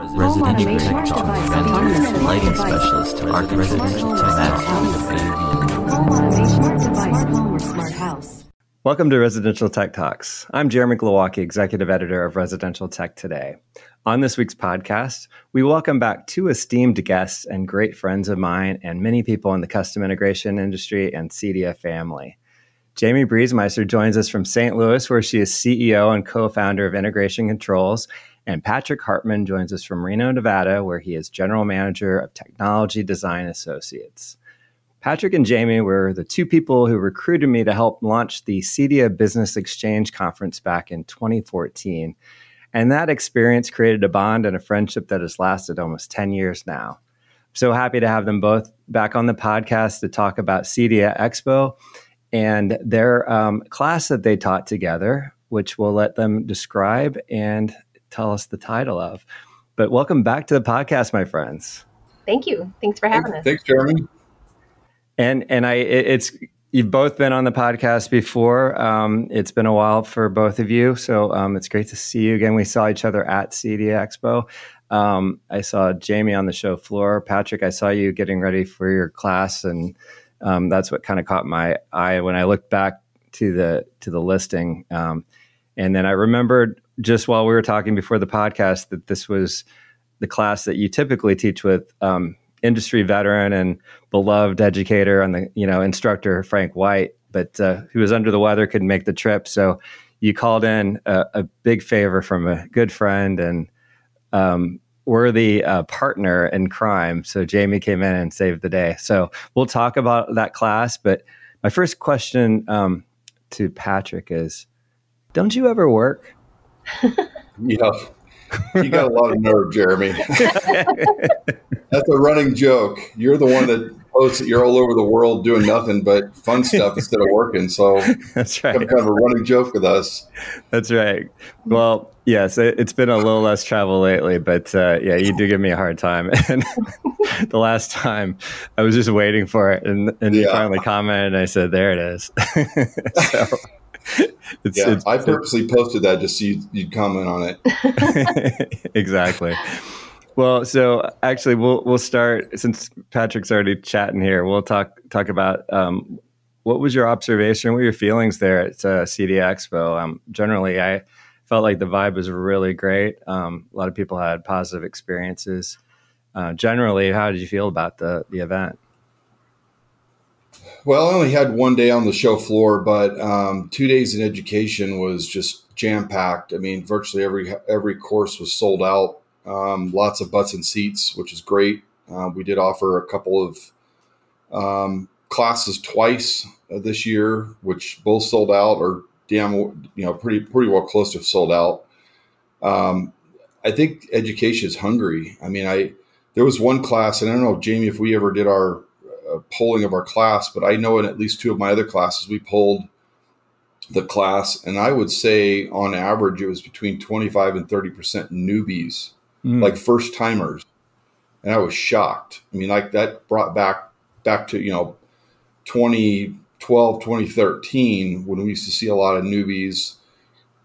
Residential tech. Lighting specialist. Arc residential tech. Welcome to Residential Tech Talks. I'm Jeremy Glowacki, Executive Editor of Residential Tech Today. On this week's podcast, we welcome back two esteemed guests and great friends of mine and many people in the custom integration industry and CEDIA family. Jamie Briesemeister joins us from St. Louis, where she is CEO and co founder of Integration Controls. And Patrick Hartman joins us from Reno, Nevada, where he is General Manager of Technology Design Associates. Patrick and Jamie were the two people who recruited me to help launch the CEDIA Business Xchange Conference back in 2014. And that experience created a bond and a friendship that has lasted almost 10 years now. So happy to have them both back on the podcast to talk about CEDIA Expo and their um, class that they taught together, which we'll let them describe and tell us the title of. But welcome back to the podcast, my friends. Thank you. Thanks for having thanks, us. Thanks, Jeremy. And and I it, it's you've both been on the podcast before. Um, it's been a while for both of you, so um, it's great to see you again. We saw each other at CEDIA Expo. Um, I saw Jamie on the show floor. Patrick, I saw you getting ready for your class, and um, that's what kind of caught my eye when I looked back to the to the listing. Um, and then I remembered just while we were talking before the podcast that this was the class that you typically teach with um, industry veteran and beloved educator and the you know instructor Frank White, but uh, who was under the weather couldn't make the trip. So you called in a, a big favor from a good friend and um, worthy uh, partner in crime. So Jamie came in and saved the day. So we'll talk about that class. But my first question um, to Patrick is, don't you ever work? yeah. You got a lot of nerve, Jeremy. That's a running joke. You're the one that posts that you're all over the world doing nothing but fun stuff instead of working. So that's right. Kind of a running joke with us. That's right. Well, yes, it, has been a little less travel lately, but uh, yeah, you do give me a hard time. And the last time, I was just waiting for it, and, and yeah. you finally commented, and I said, "There it is." so, it's, yeah, it's, I purposely posted that just so you'd, you'd comment on it. exactly. Well, so actually, we'll we'll start since Patrick's already chatting here. We'll talk talk about um, what was your observation, what were your feelings there at uh, CEDIA Expo. Um, generally, I felt like the vibe was really great. Um, a lot of people had positive experiences. Uh, generally, how did you feel about the the event? Well, I only had one day on the show floor, but um, two days in education was just jam packed. I mean, virtually every every course was sold out. Um, lots of butts and seats, which is great. Uh, we did offer a couple of um, classes twice uh, this year, which both sold out, or damn, you know, pretty pretty well close to sold out. Um, I think education is hungry. I mean, I there was one class, and I don't know, Jamie, if we ever did our a polling of our class, but I know in at least two of my other classes, we polled the class, and I would say on average it was between 25 and 30% newbies, mm. like first timers. And I was shocked. I mean, like that brought back back to, you know, 2012, 2013, when we used to see a lot of newbies.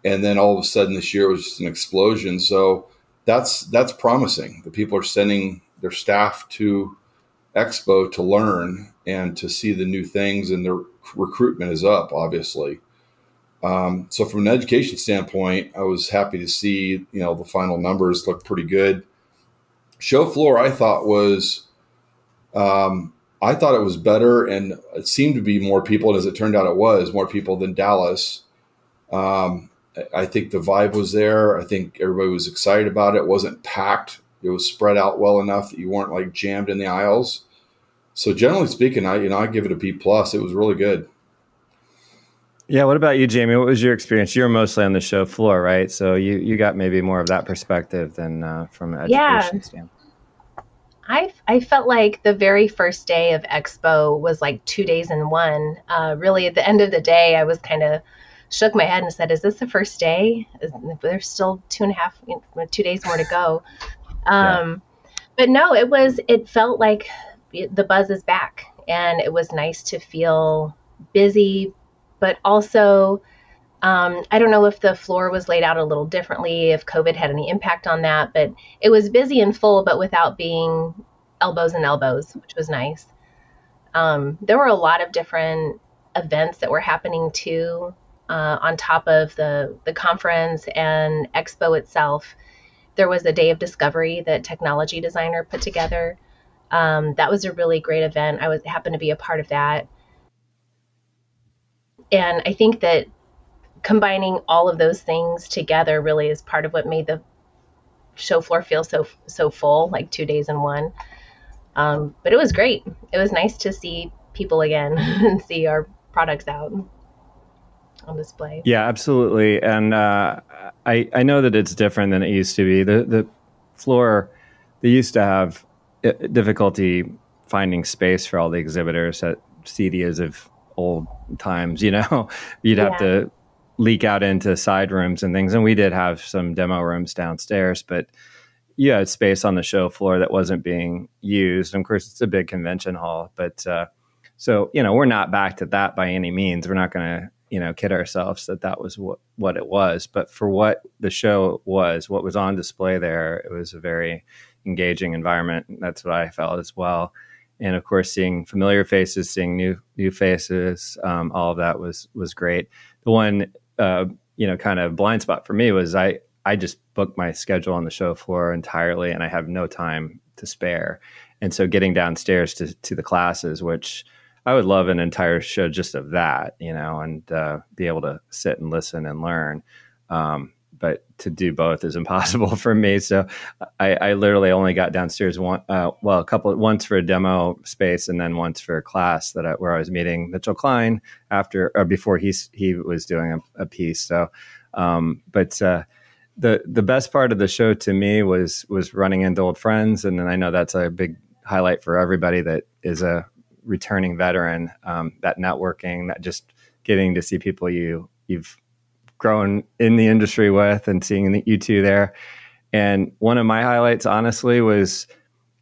And then all of a sudden this year was just an explosion. So that's that's promising. The people are sending their staff to expo to learn and to see the new things, and the recruitment is up, obviously. Um, so, from an education standpoint, I was happy to see you know the final numbers look pretty good. Show floor, I thought was, um, I thought it was better, and it seemed to be more people, and as it turned out, it was more people than Dallas. Um, I think the vibe was there. I think everybody was excited about it. It wasn't packed it was spread out well enough that you weren't like jammed in the aisles. So generally speaking, I you know I give it a B plus. It was really good. Yeah. What about you, Jamie? What was your experience? You were mostly on the show floor, right? So you you got maybe more of that perspective than uh, from an education yeah. standpoint. I, I felt like the very first day of Expo was like two days in one. Uh, really, at the end of the day, I was kind of shook my head and said, "Is this the first day? There's still two and a half, you know, two days more to go." Um, yeah. But no, it was, it felt like the buzz is back. And it was nice to feel busy, but also Um, I don't know if the floor was laid out a little differently, if COVID had any impact on that, but it was busy and full, but without being elbows and elbows, which was nice. Um, there were a lot of different events that were happening too, uh, on top of the the conference and expo itself. There was a day of discovery that Technology Designer put together. Um, that was a really great event. I was happened to be a part of that, and I think that combining all of those things together really is part of what made the show floor feel so so full, like two days in one. Um, but it was great. It was nice to see people again and see our products out on display. Yeah, absolutely. And uh, I I know that it's different than it used to be. The the floor they used to have difficulty finding space for all the exhibitors at CEDIAs of old times. You know, you'd have yeah. to leak out into side rooms and things. And we did have some demo rooms downstairs, but you had space on the show floor that wasn't being used. And of course, it's a big convention hall, but uh, so you know we're not back to that by any means. We're not going to you know kid ourselves that that was what what it was. But for what the show was, what was on display there, it was a very engaging environment. That's what I felt as well. And of course, seeing familiar faces, seeing new new faces, um, all of that was was great. The one uh, you know kind of blind spot for me was I I just booked my schedule on the show floor entirely, and I have no time to spare. And so, getting downstairs to to the classes, which I would love an entire show just of that, you know, and uh, be able to sit and listen and learn. Um, but to do both is impossible for me. So I, I literally only got downstairs one, uh, well, a couple, once for a demo space and then once for a class that I, where I was meeting Mitchell Klein after or before he he was doing a, a piece. So, um, but uh, the the best part of the show to me was was running into old friends, and then I know that's a big highlight for everybody that is a returning veteran. Um, that networking, that just getting to see people you you've grown in the industry with, and seeing you two there. And one of my highlights, honestly, was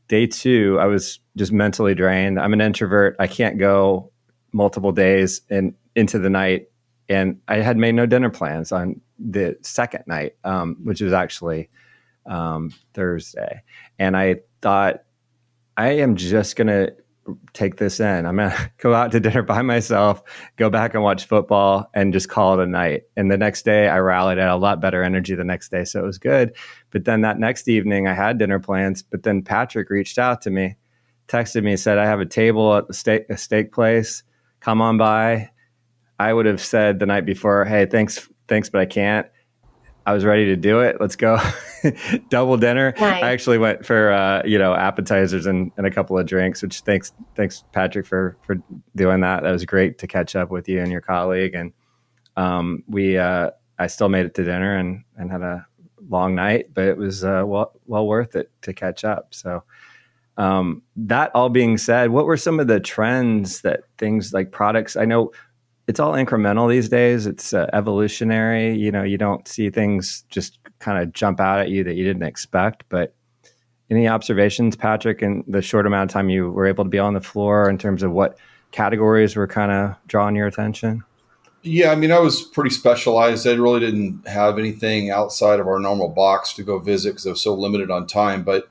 day two. I was just mentally drained. I'm an introvert. I can't go multiple days and into the night and I had made no dinner plans on the second night, um, which was actually um, Thursday. And I thought, I am just going to take this in. I'm going to go out to dinner by myself, go back and watch football, and just call it a night. And the next day, I rallied. at a lot better energy the next day. So it was good. But then that next evening, I had dinner plans. But then Patrick reached out to me, texted me, said, I have a table at the steak, a steak place. Come on by I would have said the night before, "Hey, thanks, thanks, but I can't." I was ready to do it. Let's go. Double dinner. Nice. I actually went for uh, you know appetizers and, and a couple of drinks. Which thanks thanks Patrick for for doing that. That was great to catch up with you and your colleague. And um, we uh, I still made it to dinner and and had a long night, but it was uh, well well worth it to catch up. So um, that all being said, what were some of the trends that things like products? I know it's all incremental these days. It's uh, evolutionary. You know, you don't see things just kind of jump out at you that you didn't expect. But any observations, Patrick, in the short amount of time you were able to be on the floor in terms of what categories were kind of drawing your attention? Yeah, I mean, I was pretty specialized. I really didn't have anything outside of our normal box to go visit because I was so limited on time. But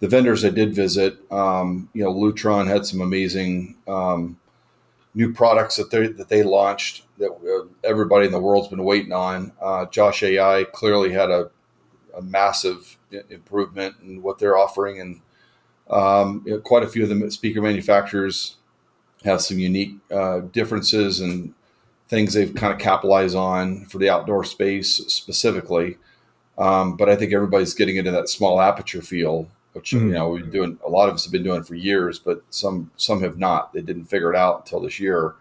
the vendors I did visit, um, you know, Lutron had some amazing um, new products that they that they launched that uh, everybody in the world's been waiting on. Uh, Josh AI clearly had a, a massive improvement in what they're offering, and um, you know, quite a few of the speaker manufacturers have some unique uh, differences and things they've kind of capitalized on for the outdoor space specifically. Um, but I think everybody's getting into that small aperture feel which mm-hmm. you know we've been doing. A lot of us have been doing for years, but some some have not. They didn't figure it out until this year.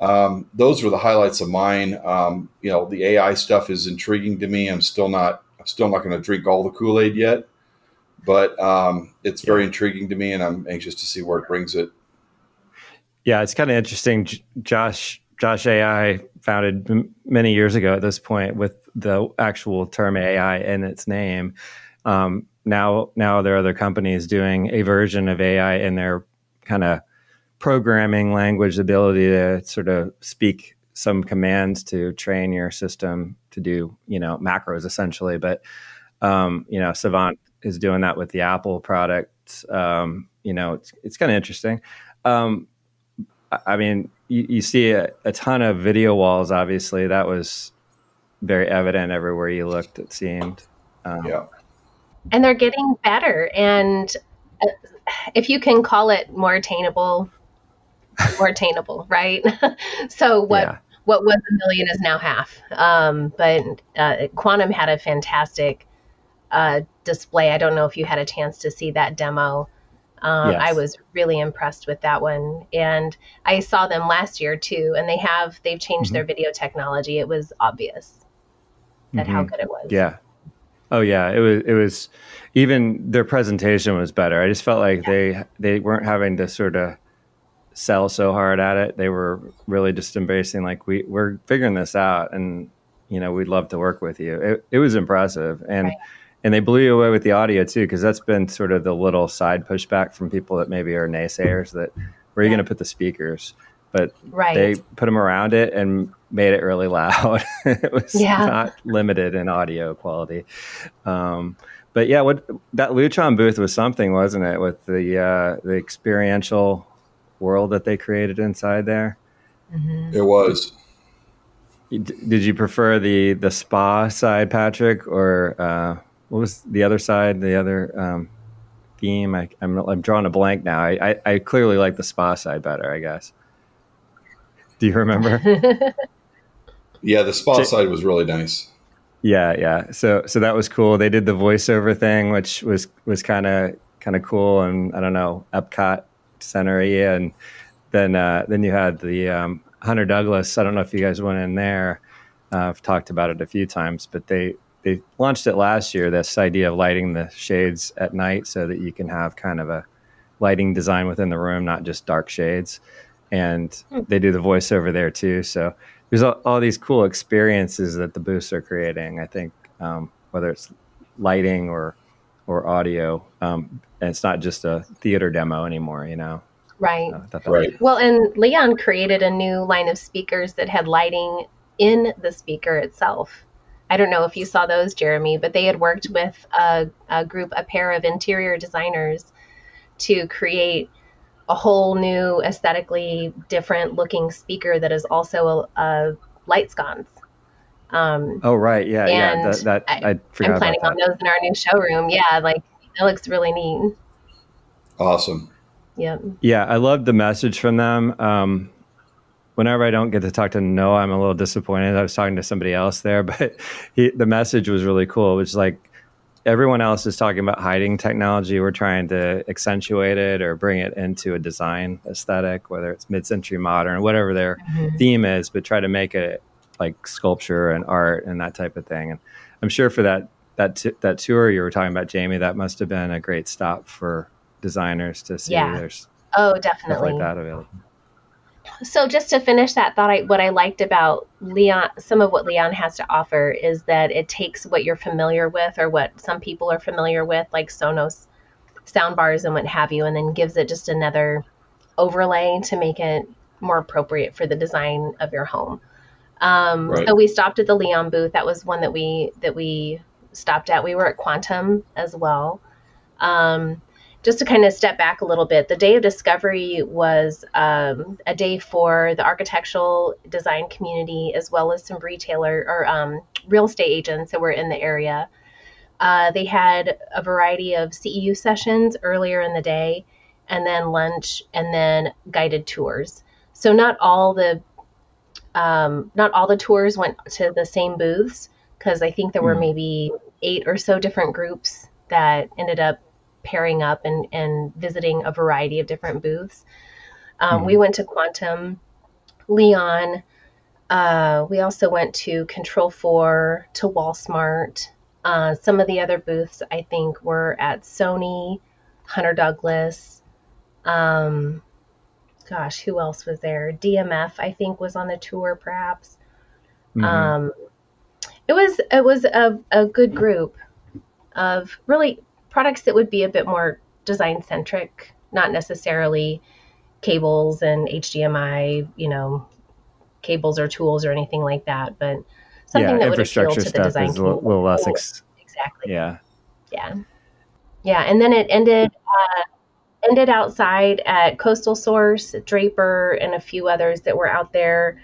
Um, those were the highlights of mine. Um, you know, the AI stuff is intriguing to me. I'm still not. I'm still not going to drink all the Kool Aid yet, but um, it's very yeah. intriguing to me, and I'm anxious to see where it brings it. Yeah, it's kind of interesting. Josh Josh AI founded m- many years ago at this point with the actual term AI in its name. Um, now now there are other companies doing a version of AI in their kind of programming language ability to sort of speak some commands to train your system to do you know macros essentially. But um, you know, Savant is doing that with the Apple product. Um, you know, it's it's kind of interesting. Um, I mean, you, you see a, a, ton of video walls. Obviously, that was very evident everywhere you looked. It seemed. Um, yeah. And they're getting better, and uh, if you can call it more attainable, more attainable, right? so what? Yeah. What was a million is now half. Um, but uh, Quantum had a fantastic uh, display. I don't know if you had a chance to see that demo. Um, yes. I was really impressed with that one, and I saw them last year too. And they have they've changed mm-hmm. their video technology. It was obvious that mm-hmm. how good it was. Yeah. Oh yeah, it was. It was. Even their presentation was better. I just felt like yeah. they they weren't having to sort of sell so hard at it. They were really just embracing like we we're figuring this out, and you know we'd love to work with you. It, it was impressive, and. Right and they blew you away with the audio too because that's been sort of the little side pushback from people that maybe are naysayers that where are you yeah. going to put the speakers but right. they put them around it and made it really loud it was yeah. not limited in audio quality um, but yeah what that Lutron booth was something wasn't it with the uh, the experiential world that they created inside there mm-hmm. it was did you prefer the the spa side patrick or uh, what was the other side? The other um, theme? I, am I'm, I'm drawing a blank now. I, I, I clearly like the spa side better. I guess. Do you remember? yeah, the spa J- side was really nice. Yeah, yeah. So so that was cool. They did the voiceover thing, which was was kind of kind of cool, and I don't know Epcot Center, yeah, and then uh, then you had the um, Hunter Douglas. I don't know if you guys went in there. Uh, I've talked about it a few times, but they they launched it last year. This idea of lighting the shades at night so that you can have kind of a lighting design within the room, not just dark shades. And hmm. they do the voiceover there too. So there's all, all, these cool experiences that the booths are creating. I think um, whether it's lighting or or audio, um, and it's not just a theater demo anymore. You know. Right. Uh, right. Well, and Leon created a new line of speakers that had lighting in the speaker itself. I don't know if you saw those, Jeremy, but they had worked with a, a group, a pair of interior designers to create a whole new aesthetically different looking speaker that is also a, a light sconce. Um, oh right, yeah, yeah. That, that I, I am planning on those in our new showroom. Yeah, like it looks really neat. Awesome. Yep. Yeah, I love the message from them. Um, whenever I don't get to talk to Noah, I'm a little disappointed. I was talking to somebody else there, but he, the message was really cool. It was like everyone else is talking about hiding technology. We're trying to accentuate it or bring it into a design aesthetic, whether it's mid-century modern, whatever their mm-hmm. theme is, but try to make it like sculpture and art and that type of thing. And I'm sure for that that t- that tour you were talking about, Jamie, that must have been a great stop for designers to see. Yeah. There's oh, definitely like that available so just to finish that thought, I, what I liked about Leon, some of what Leon has to offer is that it takes what you're familiar with or what some people are familiar with, like Sonos sound bars and what have you, and then gives it just another overlay to make it more appropriate for the design of your home. Um, right. So we stopped at the Leon booth. That was one that we that we stopped at. We were at Quantum as well. Um, just to kind of step back a little bit, the Day of Discovery was um, a day for the architectural design community as well as some retailer or um, real estate agents that were in the area. Uh, they had a variety of CEU sessions earlier in the day, and then lunch, and then guided tours. So not all the um, not all the tours went to the same booths because I think there were hmm. maybe eight or so different groups that ended up pairing up and, and visiting a variety of different booths. Um, mm-hmm. We went to Quantum, Leon. Uh, we also went to Control 4, to WallSmart. Uh, some of the other booths, I think, were at Sony, Hunter Douglas. Um, gosh, who else was there? DMF, I think, was on the tour, perhaps. Mm-hmm. Um, it was it was a, a good group of really products that would be a bit more design centric, not necessarily cables and HDMI, you know, cables or tools or anything like that, but something yeah, that would appeal to the design is a little, little less ex- exactly. Yeah. Yeah. Yeah, and then it ended uh, ended outside at Coastal Source, Draper, and a few others that were out there.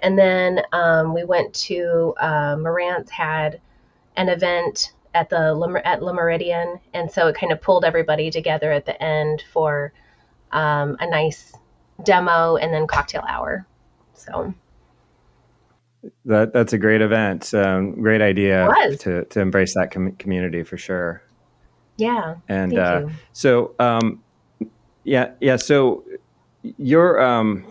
And then um, we went to uh, Marantz had an event at the at Le Meridien, and so it kind of pulled everybody together at the end for um, a nice demo and then cocktail hour. So that that's a great event. Um, great idea to to embrace that com- community for sure. Yeah. And uh, so, um, yeah, yeah. So you're um,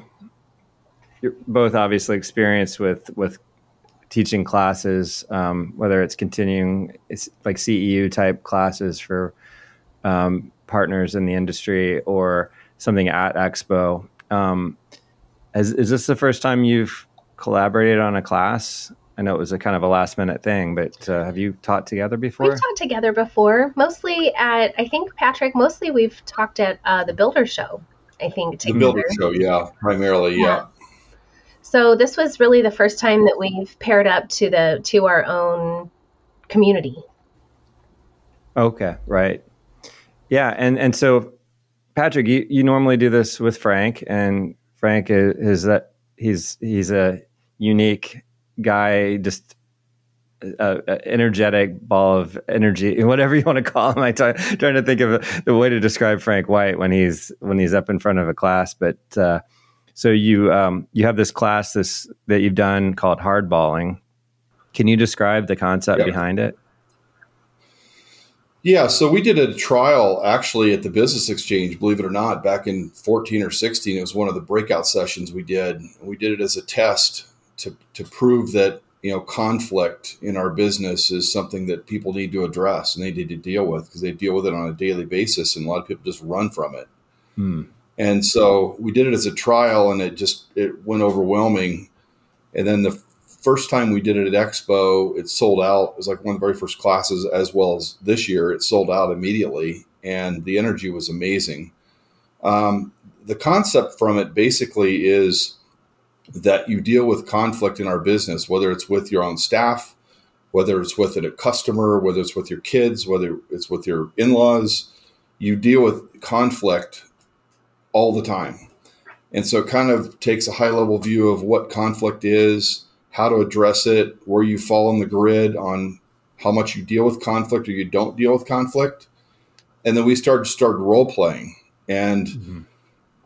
you're both obviously experienced with with teaching classes, um, whether it's continuing it's like CEU type classes for um, partners in the industry or something at Expo. Um, is, is this the first time you've collaborated on a class? I know it was a kind of a last minute thing, but uh, have you taught together before? We've taught together before, mostly at, I think, Patrick, mostly we've talked at uh, the Builder Show, I think. Together. The Builder Show, yeah, primarily, yeah. yeah. So this was really the first time that we've paired up to the to our own community. Okay, right. Yeah, and and so Patrick, you, you normally do this with Frank, and Frank is, is that he's he's a unique guy, just a, a, energetic ball of energy, whatever you want to call him. I t- trying to think of the way to describe Frank White when he's when he's up in front of a class, but. Uh, so you um, you have this class this that you've done called hardballing. Can you describe the concept behind it? Yeah, so we did a trial actually at the Business Xchange, believe it or not, back in 14 or 16. It was one of the breakout sessions we did. We did it as a test to, to prove that you know conflict in our business is something that people need to address and they need to deal with because they deal with it on a daily basis, and a lot of people just run from it. Hmm. And so we did it as a trial, and it just it went overwhelming. And then the first time we did it at Expo, it sold out. It was like one of the very first classes, as well as this year, it sold out immediately, and the energy was amazing. Um, the concept from it basically is that you deal with conflict in our business, whether it's with your own staff, whether it's with a customer, whether it's with your kids, whether it's with your in laws. You deal with conflict all the time. And so it kind of takes a high level view of what conflict is, how to address it, where you fall on the grid on how much you deal with conflict or you don't deal with conflict. And then we started started role playing. And mm-hmm.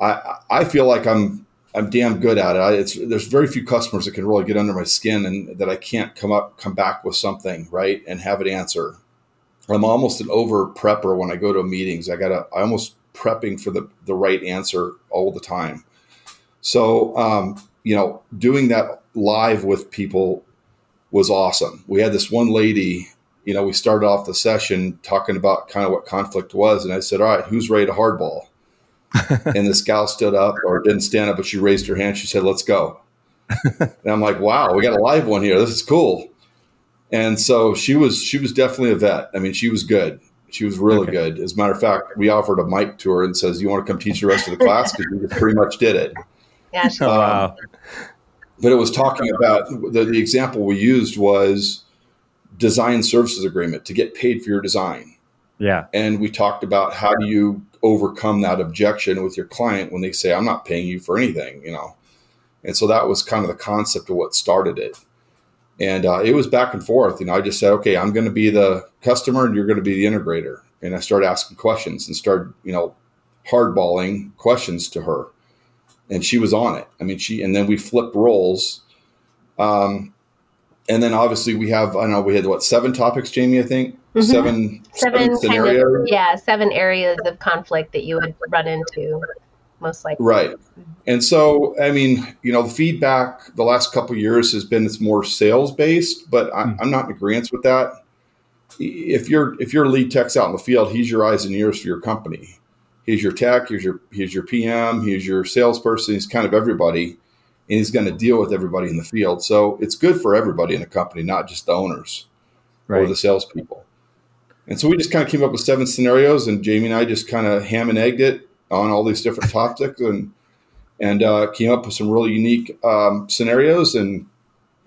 I I feel like I'm I'm damn good at it. I, it's there's very few customers that can really get under my skin and that I can't come up come back with something right and have it answer. I'm almost an over prepper when I go to meetings. I gotta I almost prepping for the, the right answer all the time. So, um, you know, doing that live with people was awesome. We had this one lady, you know, we started off the session talking about kind of what conflict was. And I said, All right, who's ready to hardball? and this gal stood up or didn't stand up, but she raised her hand. She said, Let's go. and I'm like, Wow, we got a live one here. This is cool. And so she was she was definitely a vet. I mean, she was good. She was really okay. good. As a matter of fact, we offered a mic to her and says, "You want to come teach the rest of the class?" Because we just pretty much did it. Yeah. Oh, um, wow. But it was talking about the, the example we used was design services agreement to get paid for your design. Yeah. And we talked about how do you overcome that objection with your client when they say, "I'm not paying you for anything," you know. And so that was kind of the concept of what started it and uh, it was back and forth. You know, I just said, okay, I'm going to be the customer, and you're going to be the integrator. And I started asking questions and started, you know, hardballing questions to her, and she was on it. I mean, she and then we flipped roles. Um, and then obviously we have, I don't know, we had what seven topics, Jamie? I think mm-hmm. seven, seven, seven scenarios. Of, yeah, seven areas of conflict that you would run into most likely. Right. And so, I mean, you know, the feedback the last couple years has been it's more sales based, but I, am hmm. not in agreement with that. If you're if your lead tech's out in the field, he's your eyes and ears for your company. He's your tech. He's your he's your PM. He's your salesperson. He's kind of everybody, and he's going to deal with everybody in the field. So it's good for everybody in the company, not just the owners right. or the salespeople. And so we just kind of came up with seven scenarios, and Jamie and I just kind of ham and egged it on all these different topics and and uh, came up with some really unique um, scenarios. And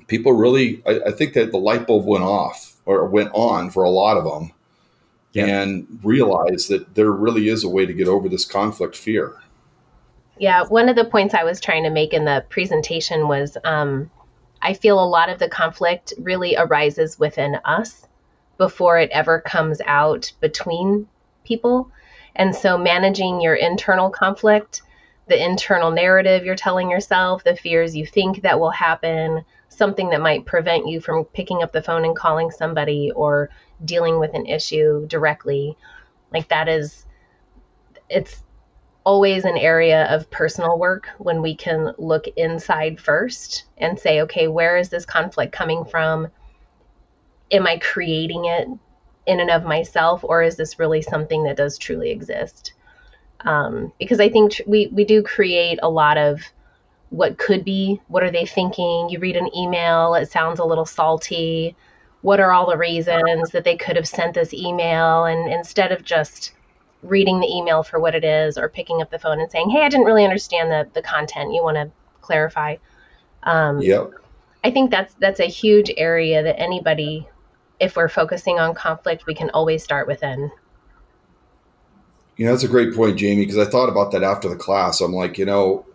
people really, I, I, think that the light bulb went off or went on for a lot of them, yeah. and realized that there really is a way to get over this conflict fear. Yeah, one of the points I was trying to make in the presentation was um, I feel a lot of the conflict really arises within us before it ever comes out between people. And so managing your internal conflict, the internal narrative you're telling yourself, the fears you think that will happen, something that might prevent you from picking up the phone and calling somebody or dealing with an issue directly. Like that is it's always an area of personal work when we can look inside first and say, okay, where is this conflict coming from? Am I creating it in and of myself, or is this really something that does truly exist? Um, because I think we, we do create a lot of what could be, what are they thinking? You read an email, it sounds a little salty. What are all the reasons that they could have sent this email? And instead of just reading the email for what it is or picking up the phone and saying, hey, I didn't really understand the, the content. You want to clarify? Um, yep. I think that's that's a huge area that anybody, if we're focusing on conflict, we can always start within. You know, that's a great point, Jamie, because I thought about that after the class. I'm like, you know,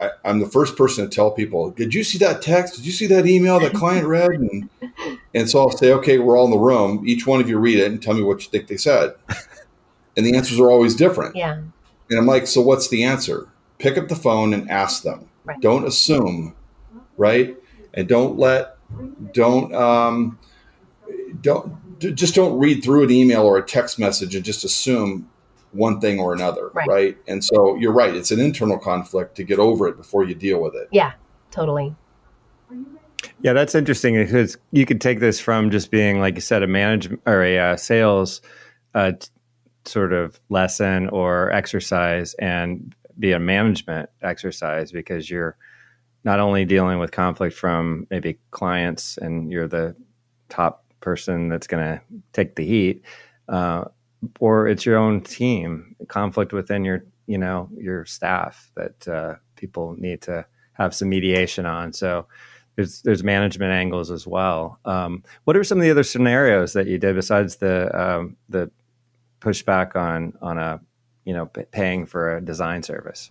I, am the first person to tell people, did you see that text? Did you see that email that client read? And, and so I'll say, okay, we're all in the room. Each one of you read it and tell me what you think they said and the answers are always different. Yeah. And I'm like, so what's the answer? Pick up the phone and ask them. Right. Don't assume, right? And don't let, don't, um, don't, just don't read through an email or a text message and just assume one thing or another, right. right? And so you're right. It's an internal conflict to get over it before you deal with it. Yeah, totally. Yeah, that's interesting because you could take this from just being, like you said, a management or a uh, sales uh, sort of lesson or exercise and be a management exercise because you're not only dealing with conflict from maybe clients and you're the top person that's going to take the heat uh, or it's your own team conflict within your you know your staff that uh, people need to have some mediation on so there's there's management angles as well um, what are some of the other scenarios that you did besides the um, the pushback on on a you know paying for a design service?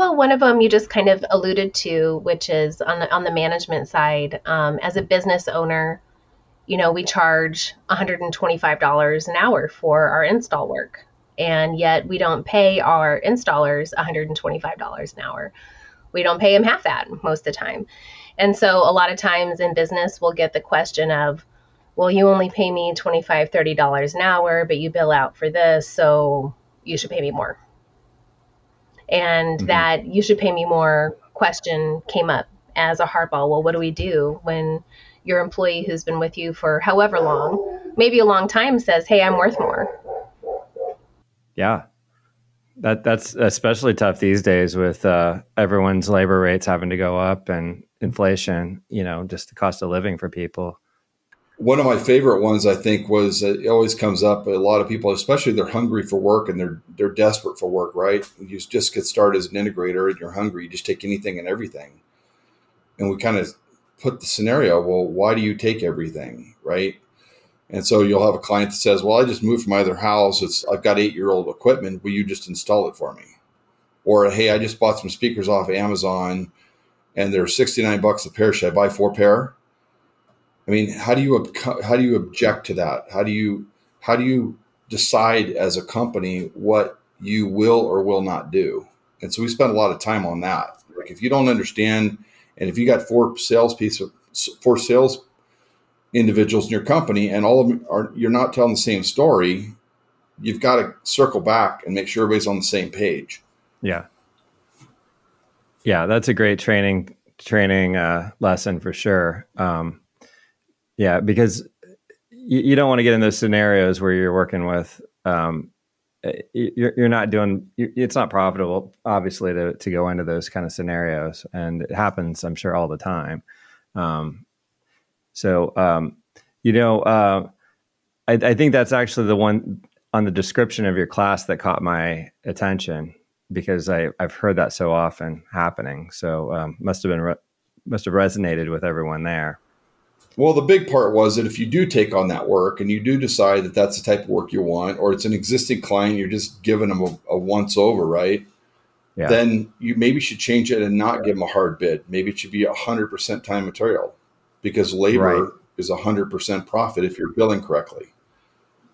Well, one of them you just kind of alluded to, which is on the on the management side. Um, as a business owner, you know we charge $125 an hour for our install work, and yet we don't pay our installers $125 an hour. We don't pay them half that most of the time. And so a lot of times in business, we'll get the question of, well, you only pay me $25, $30 an hour, but you bill out for this, so you should pay me more. And mm-hmm. that you should pay me more question came up as a hardball. Well, what do we do when your employee who's been with you for however long, maybe a long time, says, hey, I'm worth more? Yeah. That that's especially tough these days with uh, everyone's labor rates having to go up and inflation. You know, just the cost of living for people one of my favorite ones I think was uh, it always comes up. A lot of people, especially they're hungry for work and they're they're desperate for work. Right? You just get started as an integrator and you're hungry. You just take anything and everything. And we kind of put the scenario. Well, why do you take everything? Right? And so you'll have a client that says, "Well, I just moved from my other house. It's I've got eight year old equipment. Will you just install it for me?" Or, "Hey, I just bought some speakers off Amazon, and they're sixty nine bucks a pair. Should I buy four pair?" I mean, how do you how do you object to that? How do you how do you decide as a company what you will or will not do? And so we spend a lot of time on that. Like if you don't understand, and if you got four sales pieces, four sales individuals in your company, and all of them are you're not telling the same story, you've got to circle back and make sure everybody's on the same page. Yeah, yeah, that's a great training training uh, lesson for sure. Um, yeah, because you, you don't want to get in those scenarios where you're working with um, eh, you're, you're not doing it's not profitable obviously to, to go into those kind of scenarios and it happens i'm sure all the time um, so um, you know uh, I, I, think that's actually the one on the description of your class that caught my attention because I, I've heard that so often happening. So um, must have been re- must have resonated with everyone there. Well, the big part was that if you do take on that work and you do decide that that's the type of work you want, or it's an existing client, you're just giving them a, a once over, right? Yeah. Then you maybe should change it and not give them a hard bid. Maybe it should be a hundred percent time material, because labor right. is a hundred percent profit if you're billing correctly.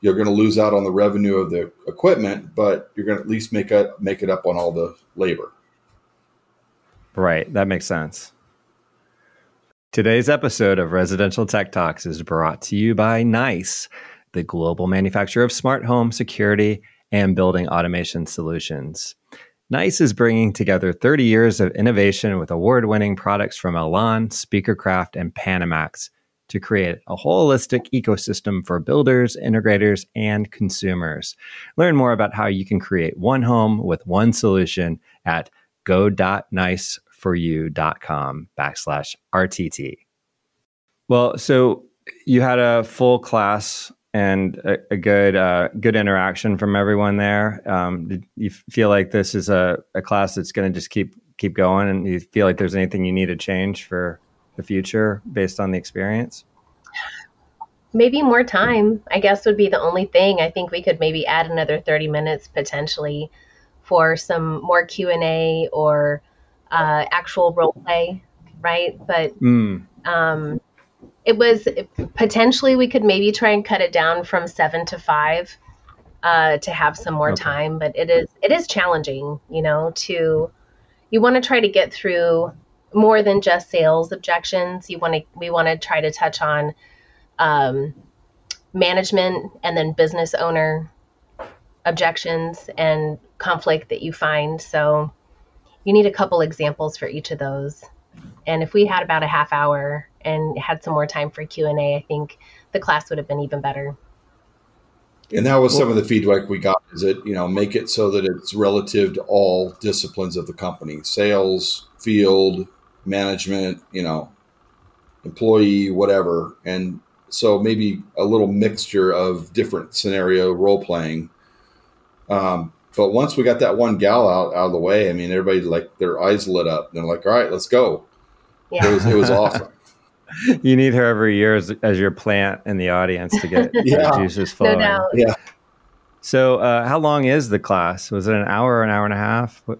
You're going to lose out on the revenue of the equipment, but you're going to at least make it make it up on all the labor. Right, that makes sense. Today's episode of Residential Tech Talks is brought to you by NICE, the global manufacturer of smart home security and building automation solutions. NICE is bringing together 30 years of innovation with award winning products from Elan, Speakercraft, and Panamax to create a holistic ecosystem for builders, integrators, and consumers. Learn more about how you can create one home with one solution at go.nice foryou.com backslash RTT. Well, so you had a full class and a, a good uh, good interaction from everyone there. Um, did you feel like this is a, a class that's going to just keep keep going, and you feel like there's anything you need to change for the future based on the experience? Maybe more time, I guess, would be the only thing. I think we could maybe add another 30 minutes potentially for some more Q and A or uh, actual role play, right? But mm. um, it was potentially we could maybe try and cut it down from seven to five uh, to have some more okay. time. But it is it is challenging, you know, to you want to try to get through more than just sales objections. You want to we want to try to touch on um, management and then business owner objections and conflict that you find. So you need a couple examples for each of those. And if we had about a half hour and had some more time for Q&A, I think the class would have been even better. And that was some of the feedback we got is it, you know, make it so that it's relative to all disciplines of the company, sales, field, management, you know, employee, whatever. And so maybe a little mixture of different scenario role playing. Um, but once we got that one gal out, out of the way, I mean, everybody like their eyes lit up. They're like, all right, let's go. Yeah. It was, it was awesome. you need her every year as, as, your plant in the audience to get yeah. juices flowing. No yeah. So, uh, how long is the class? Was it an hour or an hour and a half? What?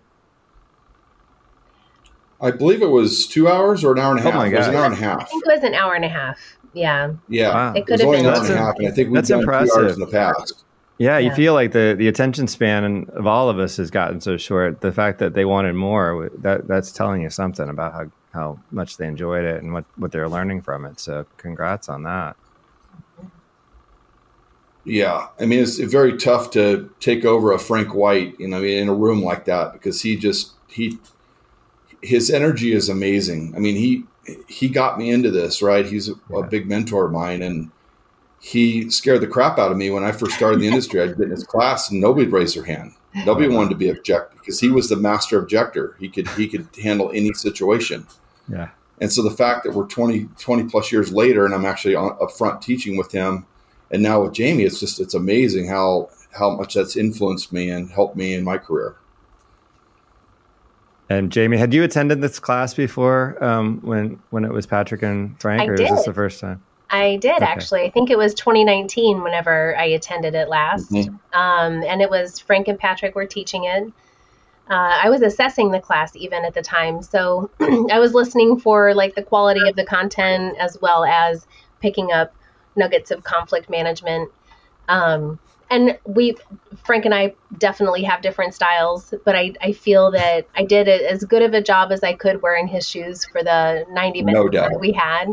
I believe it was two hours or an hour and a half. Oh my god, it was an hour and a half. I think it was an hour and a half. Yeah. Yeah. Wow. It could it have been an hour and a half, and I think we've that's done impressive. two hours in the past. Yeah, you feel like the, the attention span of all of us has gotten so short. The fact that they wanted more, that that's telling you something about how, how much they enjoyed it and what, what they're learning from it. So congrats on that. Yeah, I mean it's very tough to take over a Frank White, you know, in a room like that because he just he his energy is amazing. I mean he he got me into this, right? He's a, yeah. a big mentor of mine, and he scared the crap out of me when I first started the industry. I'd get in his class and nobody'd raise their hand. Nobody wanted to be object because he was the master objector. He could he could handle any situation. Yeah. And so the fact that we're 20, 20 plus years later and I'm actually on, up front teaching with him and now with Jamie, it's just it's amazing how how much that's influenced me and helped me in my career. And Jamie, had you attended this class before um, when when it was Patrick and Frank, I or did. is this the first time? I did okay. actually. I think it was 2019 whenever I attended it last. Mm-hmm. Um, and it was Frank and Patrick were teaching it. Uh, I was assessing the class even at the time. So I was listening for like the quality of the content as well as picking up nuggets of conflict management. Um, and we, Frank and I definitely have different styles, but I, I feel that I did as good of a job as I could wearing his shoes for the 90 minutes no that we had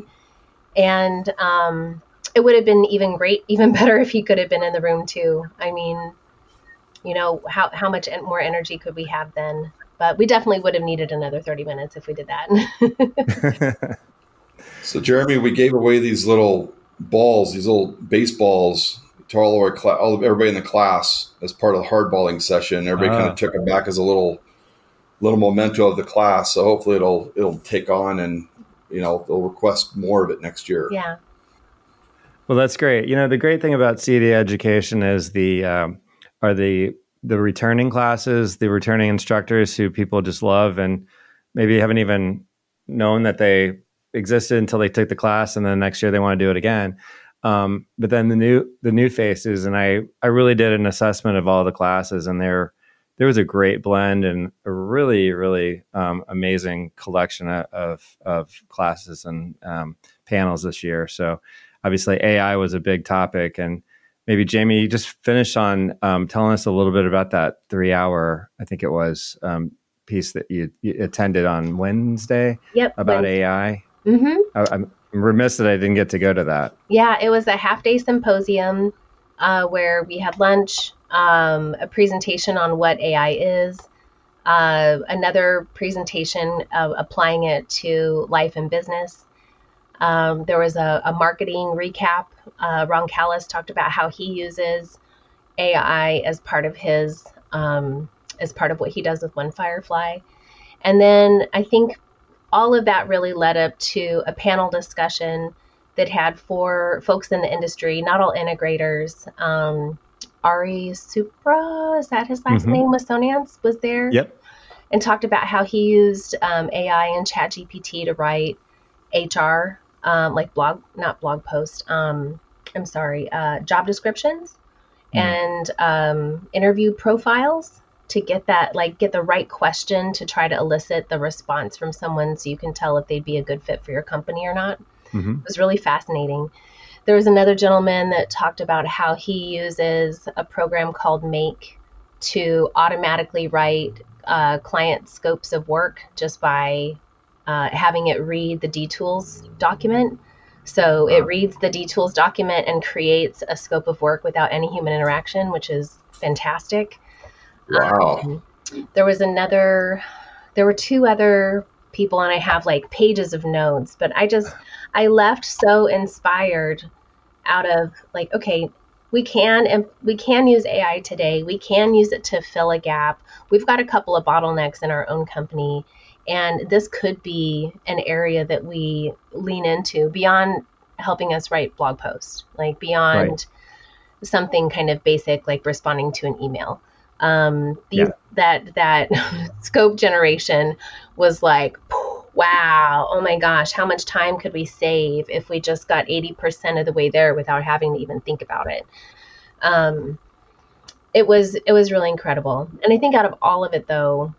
and um, it would have been even great, even better if he could have been in the room too. I mean, you know, how how much more energy could we have then? But we definitely would have needed another thirty minutes if we did that. so, Jeremy, we gave away these little balls, these little baseballs to all of our class, all of everybody in the class as part of the hardballing session. Everybody kind of ah. took it back as a little little memento of the class. So hopefully it'll it'll take on and you know they'll request more of it next year. Yeah. Well, that's great. You know, the great thing about CEDIA education is the um, are the the returning classes, the returning instructors who people just love and maybe haven't even known that they existed until they took the class, and then next year they want to do it again. Um, but then the new the new faces, and I I really did an assessment of all the classes, and there there was a great blend and a really really um, amazing collection of of classes and um, panels this year. So obviously AI was a big topic, and maybe Jamie, you just finish on um, telling us a little bit about that three hour, I think it was, um, piece that you, you, attended on Wednesday. Yep, about Wednesday. AI. Mm-hmm. I, am remiss that I didn't get to go to that. Yeah, it was a half day symposium uh, where we had lunch, um, a presentation on what AI is, uh, another presentation applying it to life and business. Um, there was a, a marketing recap. Uh, Ron Callis talked about how he uses AI as part of his um, as part of what he does with One Firefly. And then I think all of that really led up to a panel discussion that had four folks in the industry, not all integrators. Um, Ari Supran, is that his last mm-hmm. name? Sonance was there. Yep. And talked about how he used um, AI and ChatGPT to write HR, um, like blog, not blog post. Um, I'm sorry, uh, job descriptions mm. and um, interview profiles to get that like get the right question to try to elicit the response from someone so you can tell if they'd be a good fit for your company or not mm-hmm. it was really fascinating there was another gentleman that talked about how he uses a program called make to automatically write uh, client scopes of work just by uh, having it read the D-Tools document so it reads the D-Tools document and creates a scope of work without any human interaction, which is fantastic. Wow. Um, there was another, there were two other people, and I have like pages of notes, but I just, I left so inspired out of like, okay, we can and we can use AI today. We can use it to fill a gap. We've got a couple of bottlenecks in our own company, and this could be an area that we lean into beyond helping us write blog posts, like beyond right. something kind of basic like responding to an email um, these, yeah. that that scope generation was like wow oh my gosh how much time could we save if we just got 80% of the way there without having to even think about it um, it was it was really incredible and i think out of all of it though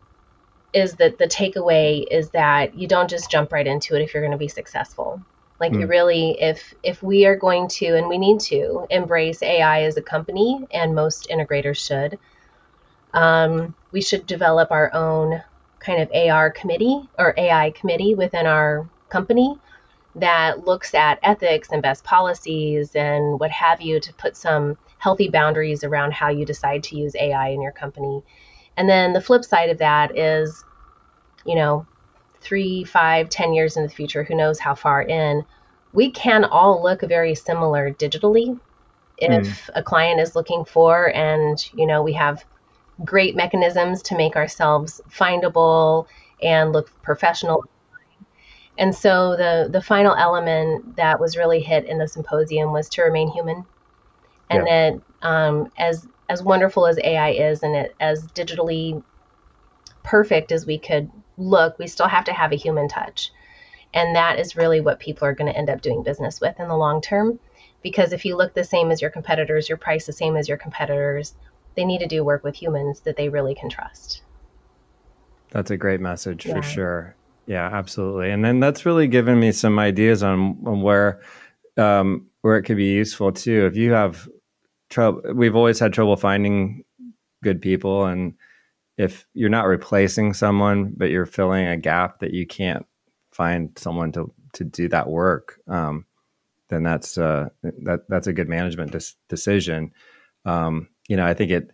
is that the takeaway is that you don't just jump right into it if you're going to be successful like mm. you really if if we are going to and we need to embrace ai as a company and most integrators should um, we should develop our own kind of AR committee or AI committee within our company that looks at ethics and best policies and what have you to put some healthy boundaries around how you decide to use AI in your company. And then the flip side of that is, you know, three, five, ten years in the future, who knows how far in, we can all look very similar digitally. If mm. a client is looking for, and you know, we have great mechanisms to make ourselves findable and look professional. And so the the final element that was really hit in the symposium was to remain human, and yeah. that um, as as wonderful as AI is and it, as digitally perfect as we could look, we still have to have a human touch, and that is really what people are going to end up doing business with in the long term. Because if you look the same as your competitors, your price the same as your competitors, they need to do work with humans that they really can trust. That's a great message yeah. for sure. Yeah, absolutely. And then that's really given me some ideas on, on where um, where it could be useful too. If you have trouble, we've always had trouble finding good people, and if you're not replacing someone, but you're filling a gap that you can't find someone to to do that work, um, then that's uh, that that's a good management dis- decision. Um, you know, I think it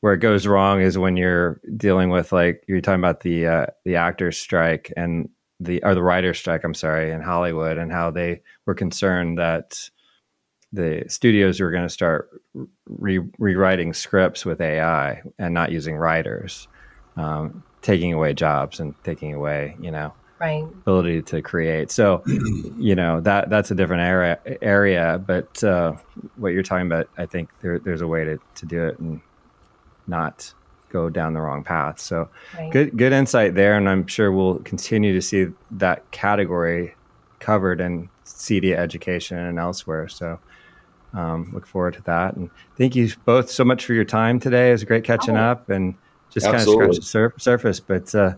where it goes wrong is when you're dealing with like you're talking about the uh, the actors strike and the or the writers strike. I'm sorry, in Hollywood and how they were concerned that the studios were going to start re- rewriting scripts with AI and not using writers, um, taking away jobs and taking away you know right. ability to create. So, you know that that's a different area area. But uh, what you're talking about, I think there, there's a way to, to do it, and not go down the wrong path. So right. good good insight there, and I'm sure we'll continue to see that category covered in CEDIA education and elsewhere. So um, look forward to that. And thank you both so much for your time today. It was great catching oh, up and just absolutely. kind of scratch the sur- surface. But uh,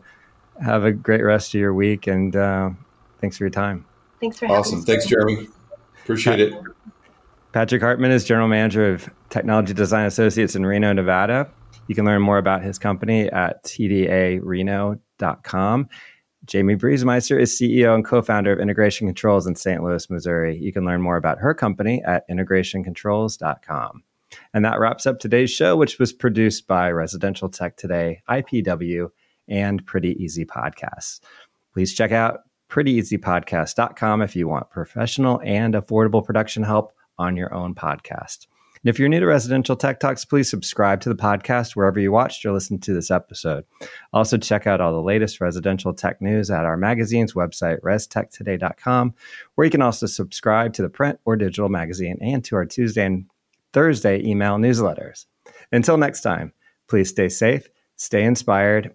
have a great rest of your week, and uh, thanks for your time. Thanks for having me. awesome. Thanks, Jeremy. Appreciate it. Patrick Hartman is general manager of Technology Design Associates in Reno, Nevada. You can learn more about his company at tdareno.com. Jamie Briesemeister is CEO and co founder of Integration Controls in St. Louis, Missouri. You can learn more about her company at integrationcontrols.com. And that wraps up today's show, which was produced by Residential Tech Today, IPW, and Pretty Easy Podcasts. Please check out prettyeasypodcast.com if you want professional and affordable production help on your own podcast. And if you're new to Residential Tech Talks, please subscribe to the podcast wherever you watched or listened to this episode. Also, check out all the latest residential tech news at our magazine's website, restechtoday.com, where you can also subscribe to the print or digital magazine and to our Tuesday and Thursday email newsletters. Until next time, please stay safe, stay inspired,